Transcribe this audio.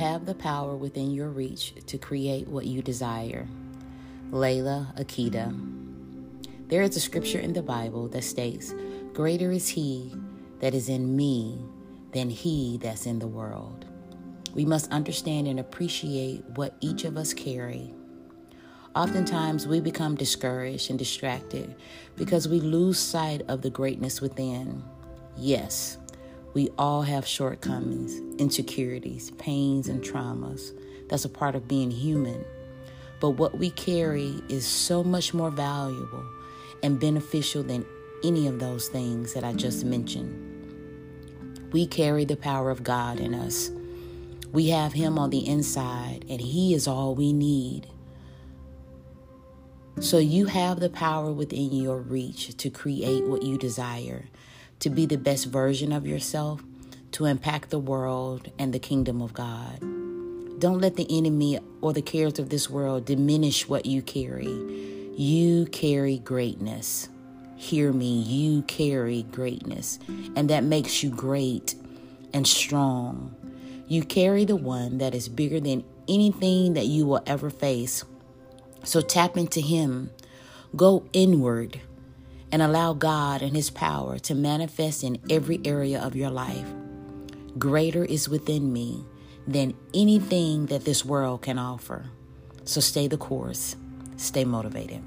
have the power within your reach to create what you desire. Lailah Akita. There is a scripture in the Bible that states, Greater is he that is in me than he that's in the world. We must understand and appreciate what each of us carry. Oftentimes, we become discouraged and distracted because we lose sight of the greatness within. Yes, we all have shortcomings, insecurities, pains, and traumas. That's a part of being human. But what we carry is so much more valuable and beneficial than any of those things that I just mentioned. We carry the power of God in us. We have Him on the inside, and He is all we need. So you have the power within your reach to create what you desire to be the best version of yourself, to impact the world and the kingdom of God. Don't let the enemy or the cares of this world diminish what you carry. You carry greatness. Hear me, you carry greatness, and that makes you great and strong. You carry the one that is bigger than anything that you will ever face. So tap into Him. Go inward and allow God and His power to manifest in every area of your life. Greater is within me than anything that this world can offer. So stay the course, stay motivated.